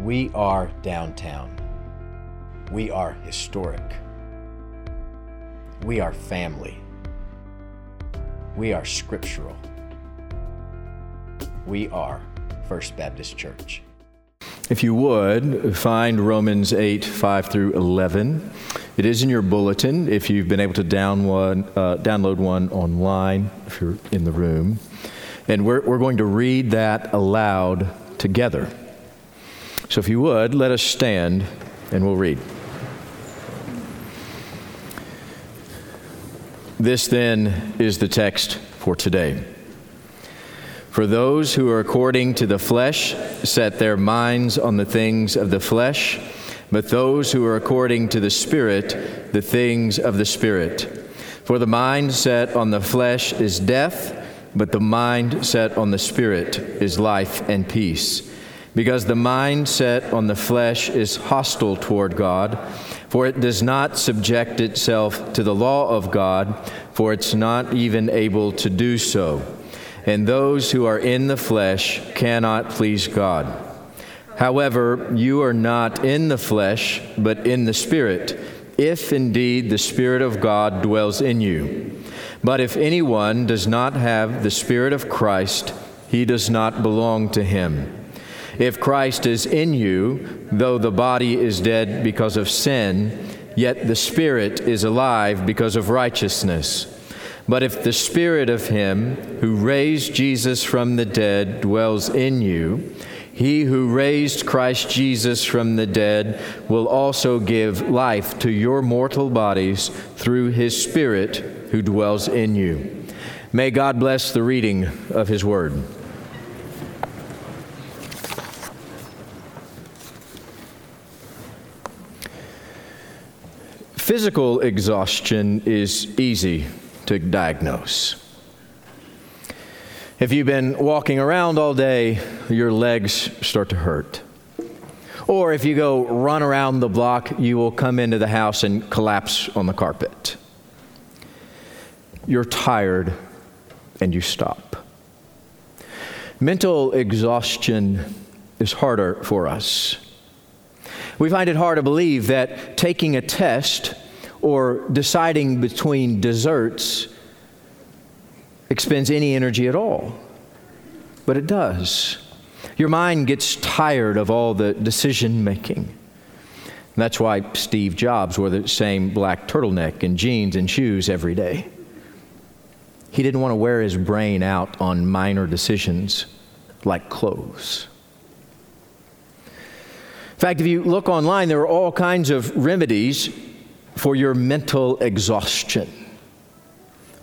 We are downtown. We are historic. We are family. We are scriptural. We are First Baptist Church. If you would, find Romans 8, 5 through 11. It is in your bulletin if you've been able to down one, uh, download one online, if you're in the room. And we're, we're going to read that aloud together. So if you would, let us stand and we'll read. This then is the text for today. For those who are according to the flesh set their minds on the things of the flesh, but those who are according to the Spirit, the things of the Spirit. For the mind set on the flesh is death, but the mind set on the Spirit is life and peace. Because the mind set on the flesh is hostile toward God, for it does not subject itself to the law of God, for it's not even able to do so. And those who are in the flesh cannot please God. However, you are not in the flesh, but in the Spirit, if indeed the Spirit of God dwells in you. But if anyone does not have the Spirit of Christ, he does not belong to him. If Christ is in you, though the body is dead because of sin, yet the Spirit is alive because of righteousness. But if the Spirit of Him who raised Jesus from the dead dwells in you, he who raised Christ Jesus from the dead will also give life to your mortal bodies through his Spirit who dwells in you. May God bless the reading of his word. Physical exhaustion is easy to diagnose. If you've been walking around all day, your legs start to hurt. Or if you go run around the block, you will come into the house and collapse on the carpet. You're tired and you stop. Mental exhaustion is harder for us. We find it hard to believe that taking a test or deciding between desserts expends any energy at all. But it does. Your mind gets tired of all the decision making. That's why Steve Jobs wore the same black turtleneck and jeans and shoes every day. He didn't want to wear his brain out on minor decisions like clothes. In fact, if you look online, there are all kinds of remedies for your mental exhaustion.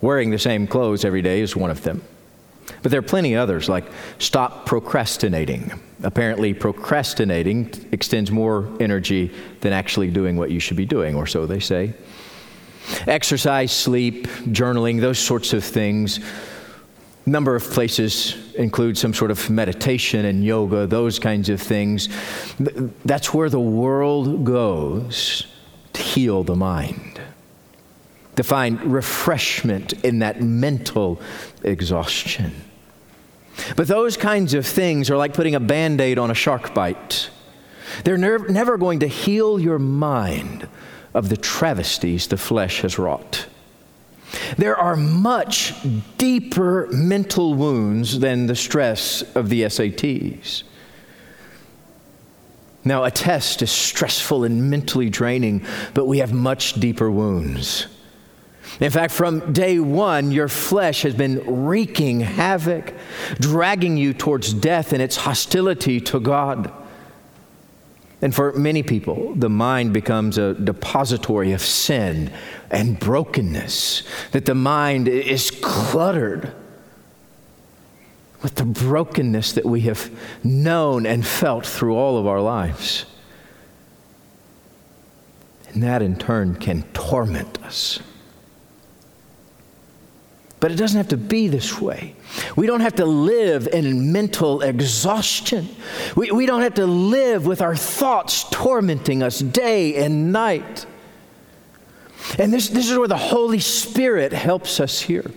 Wearing the same clothes every day is one of them. But there are plenty others, like stop procrastinating. Apparently, procrastinating extends more energy than actually doing what you should be doing, or so they say. Exercise, sleep, journaling, those sorts of things. Number of places include some sort of meditation and yoga, those kinds of things. That's where the world goes to heal the mind to find refreshment in that mental exhaustion. But those kinds of things are like putting a band aid on a shark bite. They're ner- never going to heal your mind of the travesties the flesh has wrought. There are much deeper mental wounds than the stress of the SATs. Now, a test is stressful and mentally draining, but we have much deeper wounds. In fact, from day one, your flesh has been wreaking havoc, dragging you towards death and its hostility to God. And for many people, the mind becomes a depository of sin and brokenness, that the mind is cluttered with the brokenness that we have known and felt through all of our lives. And that in turn can torment us. But it doesn't have to be this way. We don't have to live in mental exhaustion. We, we don't have to live with our thoughts tormenting us day and night. And this, this is where the Holy Spirit helps us here.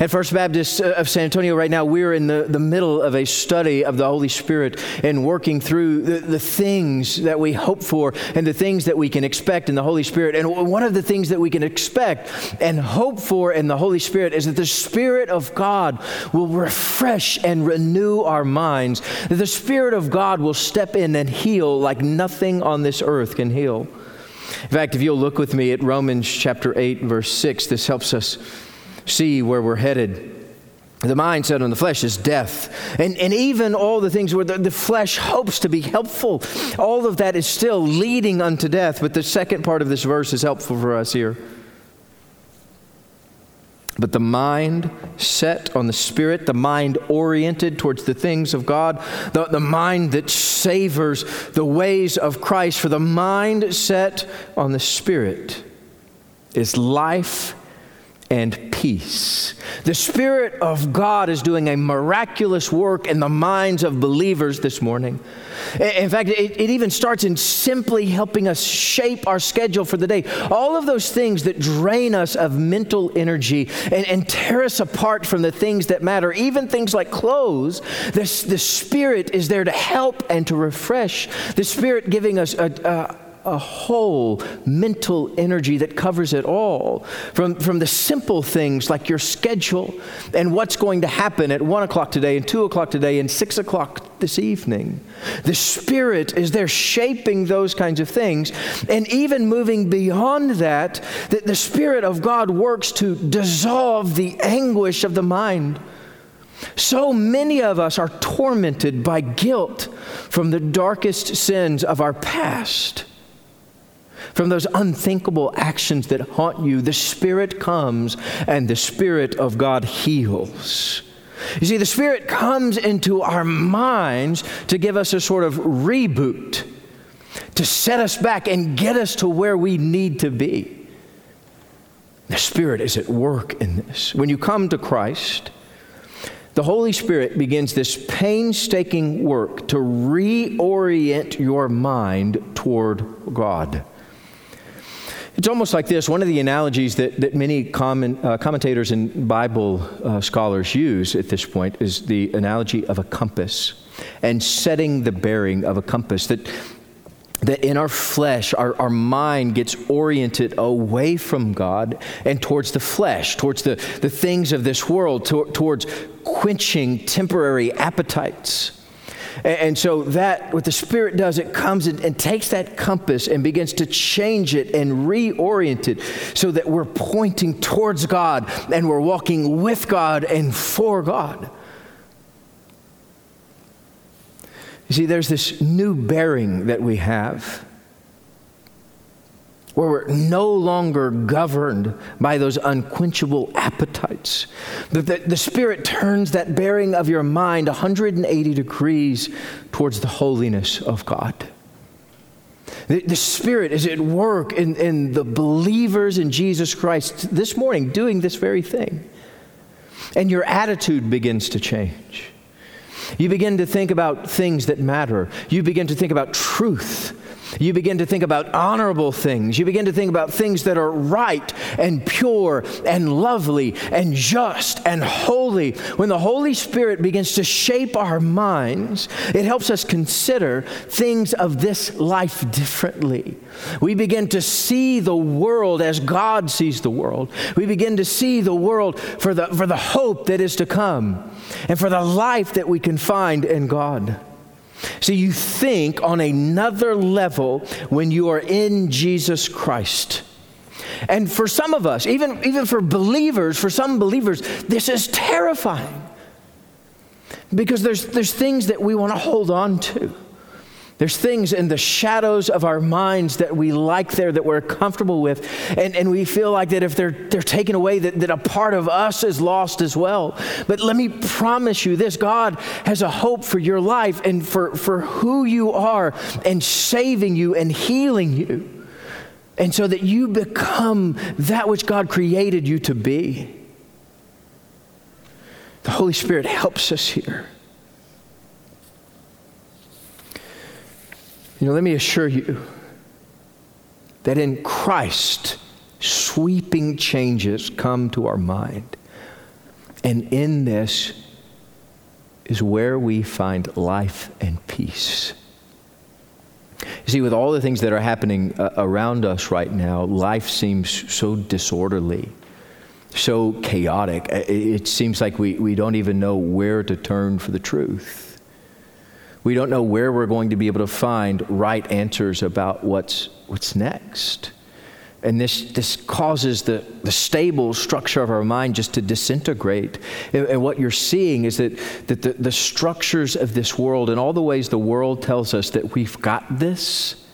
At First Baptist uh, of San Antonio, right now, we're in the, the middle of a study of the Holy Spirit and working through the, the things that we hope for and the things that we can expect in the Holy Spirit. And one of the things that we can expect and hope for in the Holy Spirit is that the Spirit of God will refresh and renew our minds, that the Spirit of God will step in and heal like nothing on this earth can heal. In fact, if you'll look with me at Romans chapter 8, verse 6, this helps us see where we're headed. The mindset on the flesh is death. And, and even all the things where the, the flesh hopes to be helpful, all of that is still leading unto death. But the second part of this verse is helpful for us here. But the mind set on the Spirit, the mind oriented towards the things of God, the, the mind that savors the ways of Christ, for the mind set on the Spirit is life and peace. The Spirit of God is doing a miraculous work in the minds of believers this morning. In fact, it, it, even starts in simply helping us shape our schedule for the day. All of those things that drain us of mental energy and, and tear us apart from the things that matter, even things like clothes, this, the Spirit is there to help and to refresh. The Spirit giving us a, a a whole mental energy that covers it all. From, from the simple things like your schedule and what's going to happen at 1 o'clock today and 2 o'clock today and 6 o'clock this evening. The Spirit is there shaping those kinds of things. And even moving beyond that, that the Spirit of God works to dissolve the anguish of the mind. So many of us are tormented by guilt from the darkest sins of our past from those unthinkable actions that haunt you, the Spirit comes and the Spirit of God heals. You see, the Spirit comes into our minds to give us a sort of reboot, to set us back and get us to where we need to be. The Spirit is at work in this. When you come to Christ, the Holy Spirit begins this painstaking work to reorient your mind toward God. It's almost like this. One of the analogies that, that many common, uh, commentators and Bible uh, scholars use at this point is the analogy of a compass and setting the bearing of a compass. That, that in our flesh, our, our mind gets oriented away from God and towards the flesh, towards the, the things of this world, to, towards quenching temporary appetites. And, so that, what the Spirit does, it comes and, and takes that compass and begins to change it and reorient it so that we're pointing towards God and we're walking with God and for God. You see, there's this new bearing that we have where we're no longer governed by those unquenchable appetites. The, the, the, Spirit turns that bearing of your mind 180 degrees towards the holiness of God. The, the Spirit is at work in, in the believers in Jesus Christ this morning doing this very thing. And your attitude begins to change. You begin to think about things that matter. You begin to think about truth you begin to think about honorable things. You begin to think about things that are right and pure and lovely and just and holy. When the Holy Spirit begins to shape our minds, it helps us consider things of this life differently. We begin to see the world as God sees the world. We begin to see the world for the, for the hope that is to come and for the life that we can find in God. So you think on another level when you are in Jesus Christ. And for some of us, even, even for believers, for some believers, this is terrifying. Because there's, there's things that we want to hold on to. There's things in the shadows of our minds that we like there that we're comfortable with. And, and we feel like that if they're, they're taken away, that, that a part of us is lost as well. But let me promise you this God has a hope for your life and for, for who you are and saving you and healing you. And so that you become that which God created you to be. The Holy Spirit helps us here. You know, let me assure you that in Christ, sweeping changes come to our mind. And in this is where we find life and peace. You see, with all the things that are happening uh, around us right now, life seems so disorderly, so chaotic. It seems like we, we don't even know where to turn for the truth. We don't know where we're going to be able to find right answers about what's, what's next. And this, this causes the, the stable structure of our mind just to disintegrate. And, and what you're seeing is that, that the, the structures of this world and all the ways the world tells us that we've got this,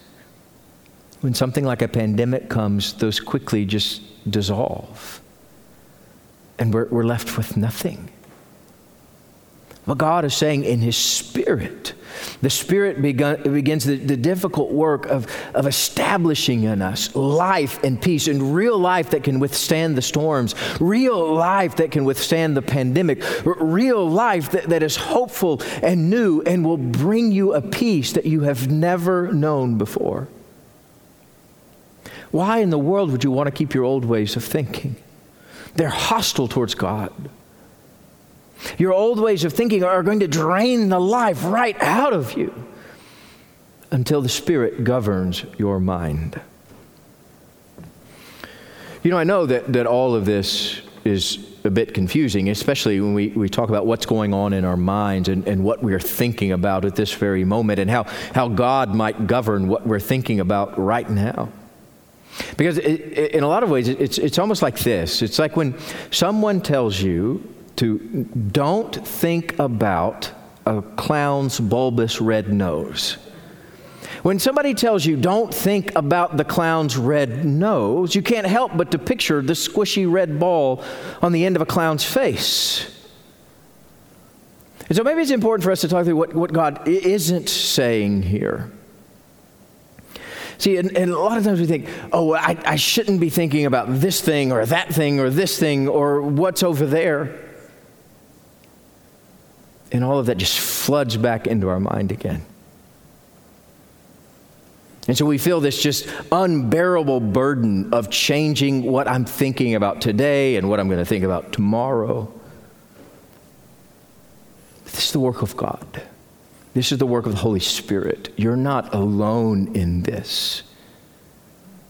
when something like a pandemic comes, those quickly just dissolve. And we're, we're left with nothing. What God is saying in His Spirit the Spirit begun, begins the, the difficult work of, of establishing in us life and peace, and real life that can withstand the storms, real life that can withstand the pandemic, real life that, that is hopeful and new and will bring you a peace that you have never known before. Why in the world would you want to keep your old ways of thinking? They're hostile towards God. Your old ways of thinking are going to drain the life right out of you until the Spirit governs your mind. You know, I know that, that all of this is a bit confusing, especially when we, we talk about what's going on in our minds and, and what we're thinking about at this very moment and how, how God might govern what we're thinking about right now. Because it, it, in a lot of ways, it's, it's almost like this it's like when someone tells you to don't think about a clown's bulbous red nose. When somebody tells you don't think about the clown's red nose, you can't help but to picture the squishy red ball on the end of a clown's face. And so maybe it's important for us to talk through what, what God isn't saying here. See, and, and, a lot of times we think, oh, I, I shouldn't be thinking about this thing or that thing or this thing or what's over there. And all of that just floods back into our mind again. And so we feel this just unbearable burden of changing what I'm thinking about today and what I'm going to think about tomorrow. This is the work of God. This is the work of the Holy Spirit. You're not alone in this.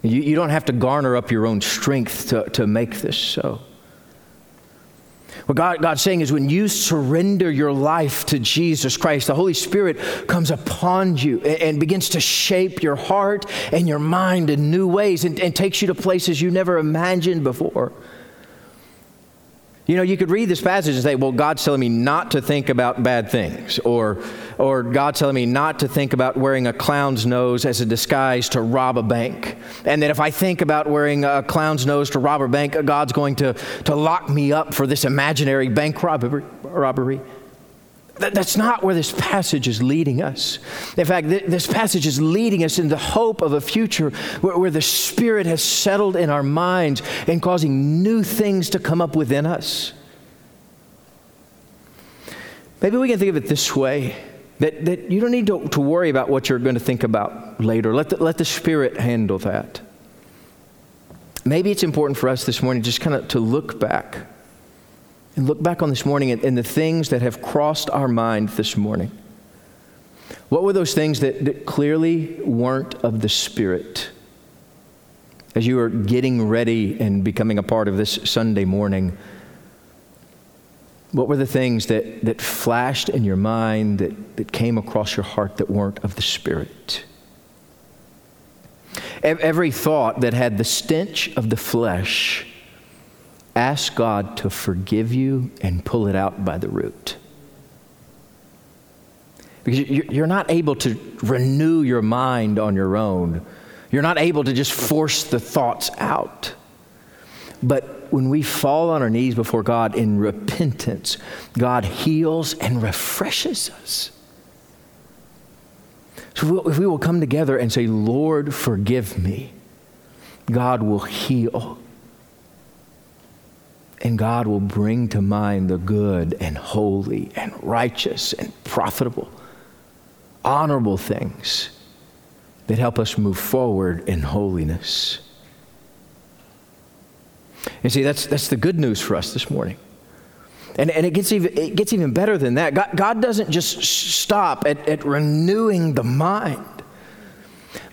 You, you don't have to garner up your own strength to, to make this so. What God, God's saying is when you surrender your life to Jesus Christ, the Holy Spirit comes upon you and, and begins to shape your heart and your mind in new ways and, and takes you to places you never imagined before. You know, you could read this passage and say, well, God's telling me not to think about bad things, or, or God's telling me not to think about wearing a clown's nose as a disguise to rob a bank. And that if I think about wearing a clown's nose to rob a bank, God's going to, to lock me up for this imaginary bank robbery. robbery. That's not where this passage is leading us. In fact, this passage is leading us in the hope of a future where, where the Spirit has settled in our minds and causing new things to come up within us. Maybe we can think of it this way that, that you don't need to, to worry about what you're going to think about later. Let the, let the Spirit handle that. Maybe it's important for us this morning just kind of to look back and look back on this morning and, and the things that have crossed our mind this morning. What were those things that, that clearly weren't of the Spirit? As you were getting ready and becoming a part of this Sunday morning, what were the things that, that flashed in your mind, that, that came across your heart that weren't of the Spirit? Every thought that had the stench of the flesh ask God to forgive you and pull it out by the root. Because you're not able to renew your mind on your own. You're not able to just force the thoughts out. But when we fall on our knees before God in repentance, God heals and refreshes us. So if we will come together and say, Lord, forgive me, God will heal and God will bring to mind the good and holy and righteous and profitable, honorable things that help us move forward in holiness. And see, that's, that's the good news for us this morning. And, and it, gets even, it gets even better than that. God, God doesn't just stop at, at renewing the mind,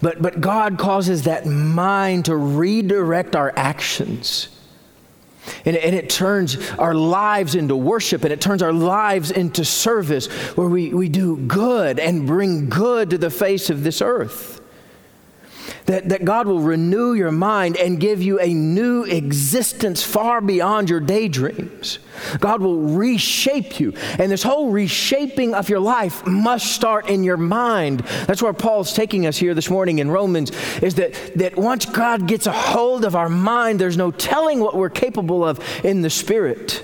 but, but God causes that mind to redirect our actions. And, and, it turns our lives into worship and it turns our lives into service where we, we do good and bring good to the face of this earth. That, that God will renew your mind and give you a new existence far beyond your daydreams. God will reshape you. And this whole reshaping of your life must start in your mind. That's where Paul's taking us here this morning in Romans, is that, that once God gets a hold of our mind, there's no telling what we're capable of in the Spirit.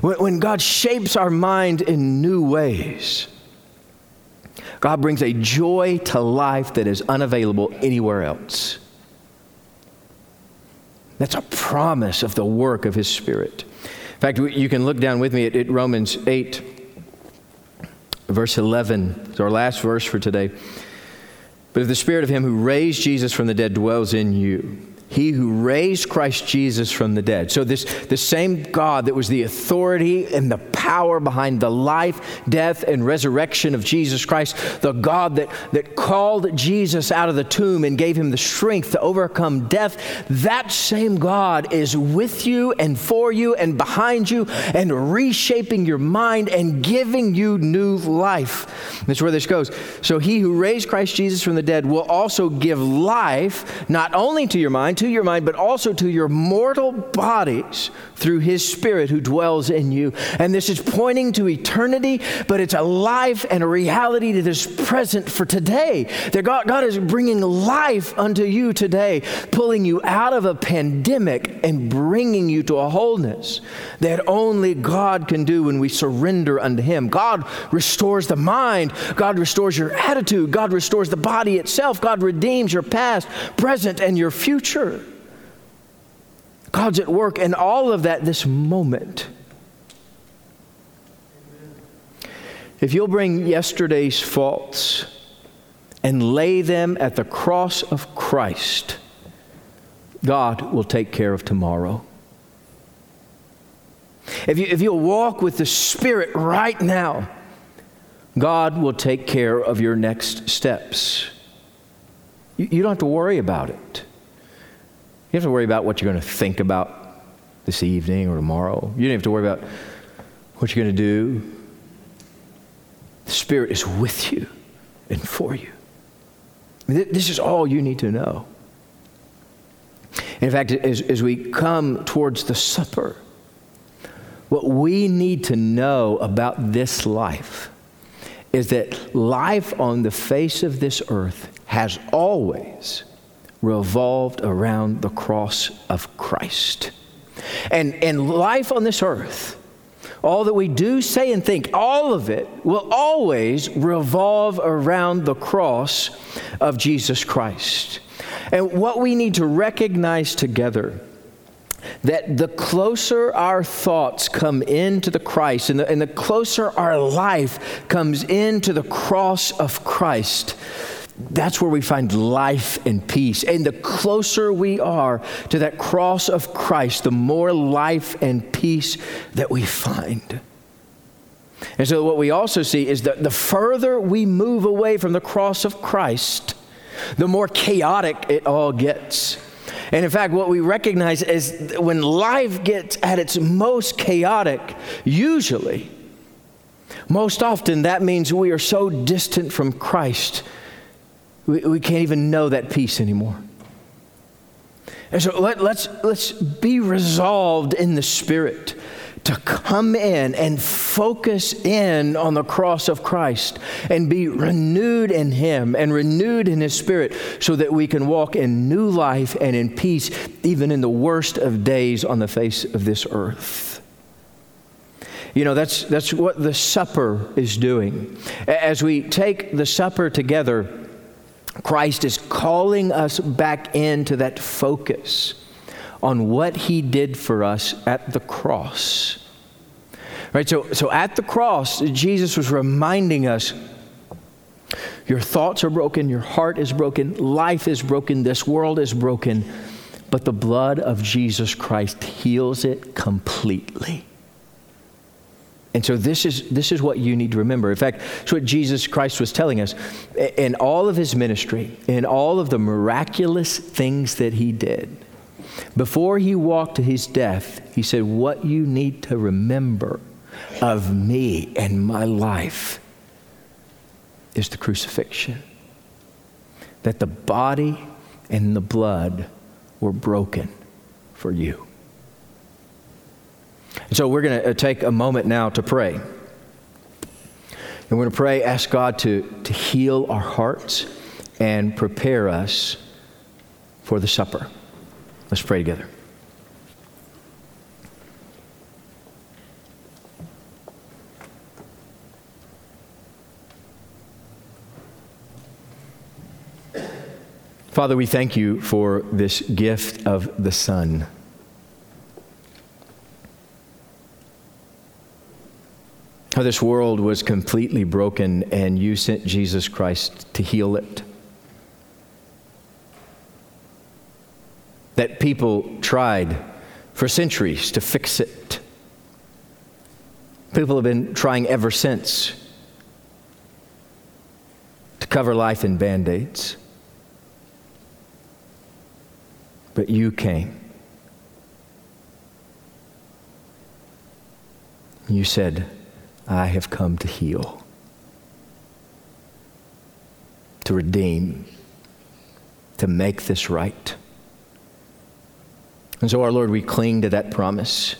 When, when God shapes our mind in new ways. God brings a joy to life that is unavailable anywhere else. That's a promise of the work of His Spirit. In fact, you can look down with me at, at Romans 8, verse 11. It's our last verse for today. But if the Spirit of Him who raised Jesus from the dead dwells in you, he who raised Christ Jesus from the dead. So, this the same God that was the authority and the power behind the life, death, and resurrection of Jesus Christ, the God that, that called Jesus out of the tomb and gave him the strength to overcome death, that same God is with you and for you and behind you and reshaping your mind and giving you new life. That's where this goes. So, he who raised Christ Jesus from the dead will also give life not only to your mind, to your mind, but also to your mortal bodies through his spirit who dwells in you. And this is pointing to eternity, but it's a life and a reality that is present for today. That God, God is bringing life unto you today, pulling you out of a pandemic and bringing you to a wholeness that only God can do when we surrender unto him. God restores the mind, God restores your attitude, God restores the body itself, God redeems your past, present, and your future. God's at work in all of that this moment. If you'll bring yesterday's faults and lay them at the cross of Christ, God will take care of tomorrow. If, you, if you'll walk with the Spirit right now, God will take care of your next steps. You, you don't have to worry about it. You have to worry about what you're going to think about this evening or tomorrow. You don't have to worry about what you're going to do. The Spirit is with you and for you. This is all you need to know. In fact, as, as we come towards the supper, what we need to know about this life is that life on the face of this earth has always revolved around the cross of Christ. And, and life on this earth, all that we do, say, and think, all of it will always revolve around the cross of Jesus Christ. And what we need to recognize together that the closer our thoughts come into the Christ and the, and the closer our life comes into the cross of Christ, that's where we find life and peace. And the closer we are to that cross of Christ, the more life and peace that we find. And so, what we also see is that the further we move away from the cross of Christ, the more chaotic it all gets. And in fact, what we recognize is when life gets at its most chaotic, usually, most often, that means we are so distant from Christ we, we can't even know that peace anymore. And so let, let's, let's be resolved in the Spirit to come in and focus in on the cross of Christ and be renewed in Him and renewed in His Spirit so that we can walk in new life and in peace even in the worst of days on the face of this earth. You know, that's, that's what the supper is doing. As we take the supper together, Christ is calling us back into that focus on what he did for us at the cross. Right? So, so at the cross, Jesus was reminding us your thoughts are broken, your heart is broken, life is broken, this world is broken, but the blood of Jesus Christ heals it completely. And so this is, this is what you need to remember. In fact, it's what Jesus Christ was telling us. In all of his ministry, in all of the miraculous things that he did, before he walked to his death, he said, What you need to remember of me and my life is the crucifixion. That the body and the blood were broken for you. And so we're going to uh, take a moment now to pray. And we're going to pray, ask God to, to heal our hearts and prepare us for the supper. Let's pray together. Father, we thank you for this gift of the Son. This world was completely broken and you sent Jesus Christ to heal it. That people tried for centuries to fix it. People have been trying ever since to cover life in band aids. But you came. You said, I have come to heal, to redeem, to make this right. And so, our Lord, we cling to that promise.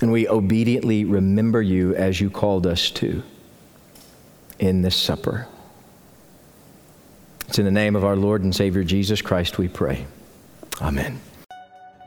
And we obediently remember you as you called us to in this supper. It's in the name of our Lord and Savior Jesus Christ we pray. Amen.